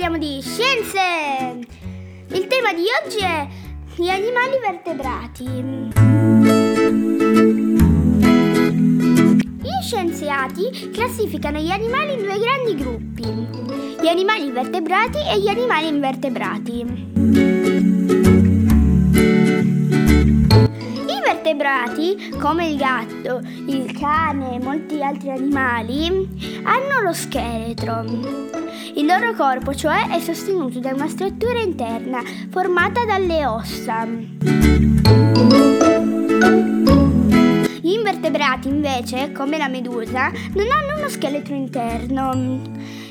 parliamo di scienze! Il tema di oggi è gli animali vertebrati. Gli scienziati classificano gli animali in due grandi gruppi, gli animali vertebrati e gli animali invertebrati. I vertebrati, come il gatto, il cane e molti altri animali, hanno lo scheletro. Il loro corpo, cioè, è sostenuto da una struttura interna formata dalle ossa. Gli invertebrati, invece, come la medusa, non hanno uno scheletro interno.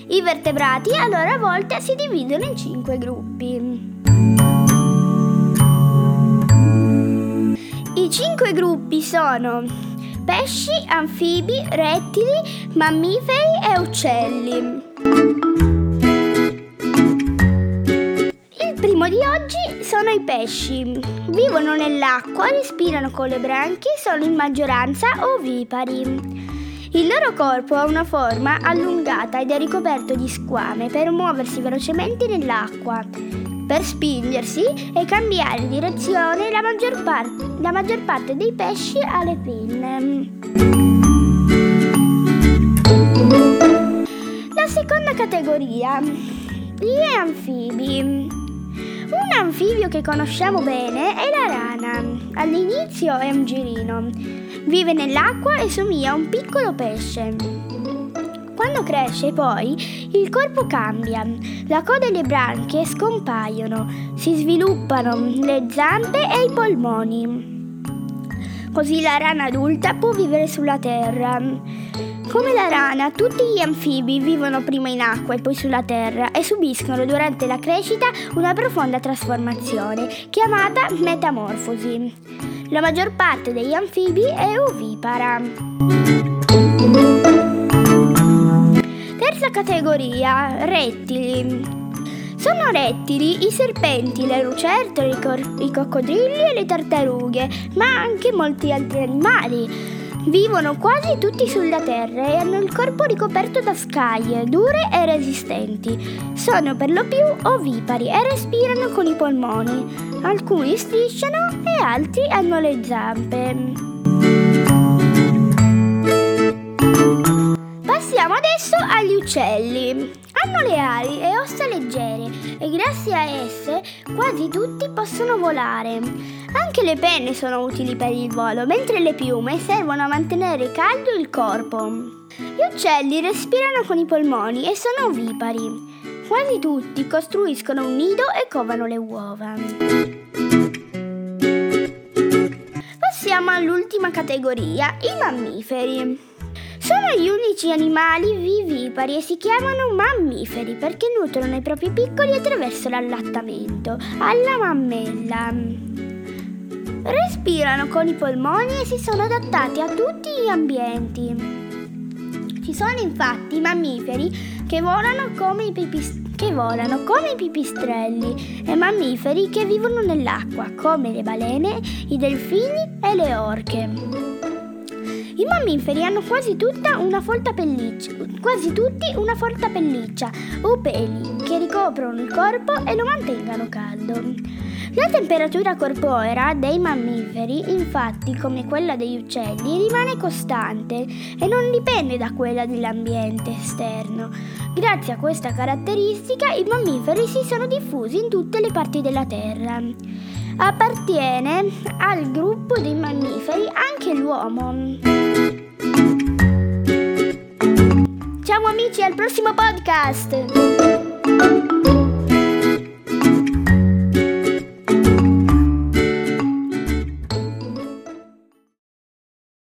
I vertebrati a loro volta si dividono in cinque gruppi. I cinque gruppi sono pesci, anfibi, rettili, mammiferi e uccelli. Di oggi sono i pesci. Vivono nell'acqua, respirano con le branchie sono in maggioranza ovipari. Il loro corpo ha una forma allungata ed è ricoperto di squame per muoversi velocemente nell'acqua, per spingersi e cambiare direzione la maggior, par- la maggior parte dei pesci ha le pinne. La seconda categoria, gli anfibi. Un anfibio che conosciamo bene è la rana. All'inizio è un girino. Vive nell'acqua e somiglia a un piccolo pesce. Quando cresce poi il corpo cambia, la coda e le branchie scompaiono, si sviluppano le zampe e i polmoni. Così la rana adulta può vivere sulla terra. Come la rana, tutti gli anfibi vivono prima in acqua e poi sulla terra e subiscono durante la crescita una profonda trasformazione chiamata metamorfosi. La maggior parte degli anfibi è ovipara. Terza categoria, rettili. Sono rettili i serpenti, le lucertole, i, cor- i coccodrilli e le tartarughe, ma anche molti altri animali. Vivono quasi tutti sulla terra e hanno il corpo ricoperto da scaglie dure e resistenti. Sono per lo più ovipari e respirano con i polmoni. Alcuni strisciano e altri hanno le zampe. Adesso agli uccelli. Hanno le ali e ossa leggere e grazie a esse quasi tutti possono volare. Anche le penne sono utili per il volo, mentre le piume servono a mantenere caldo il corpo. Gli uccelli respirano con i polmoni e sono ovipari. Quasi tutti costruiscono un nido e covano le uova. Passiamo all'ultima categoria, i mammiferi. Sono gli unici animali vivipari e si chiamano mammiferi perché nutrono i propri piccoli attraverso l'allattamento alla mammella. Respirano con i polmoni e si sono adattati a tutti gli ambienti. Ci sono infatti mammiferi che volano come i, pipist- che volano come i pipistrelli e mammiferi che vivono nell'acqua come le balene, i delfini e le orche. I mammiferi hanno quasi, una pelliccia, quasi tutti una folta pelliccia o peli che ricoprono il corpo e lo mantengano caldo. La temperatura corporea dei mammiferi, infatti, come quella degli uccelli, rimane costante e non dipende da quella dell'ambiente esterno. Grazie a questa caratteristica i mammiferi si sono diffusi in tutte le parti della Terra. Appartiene al gruppo dei mammiferi anche l'uomo. Ciao amici, al prossimo podcast!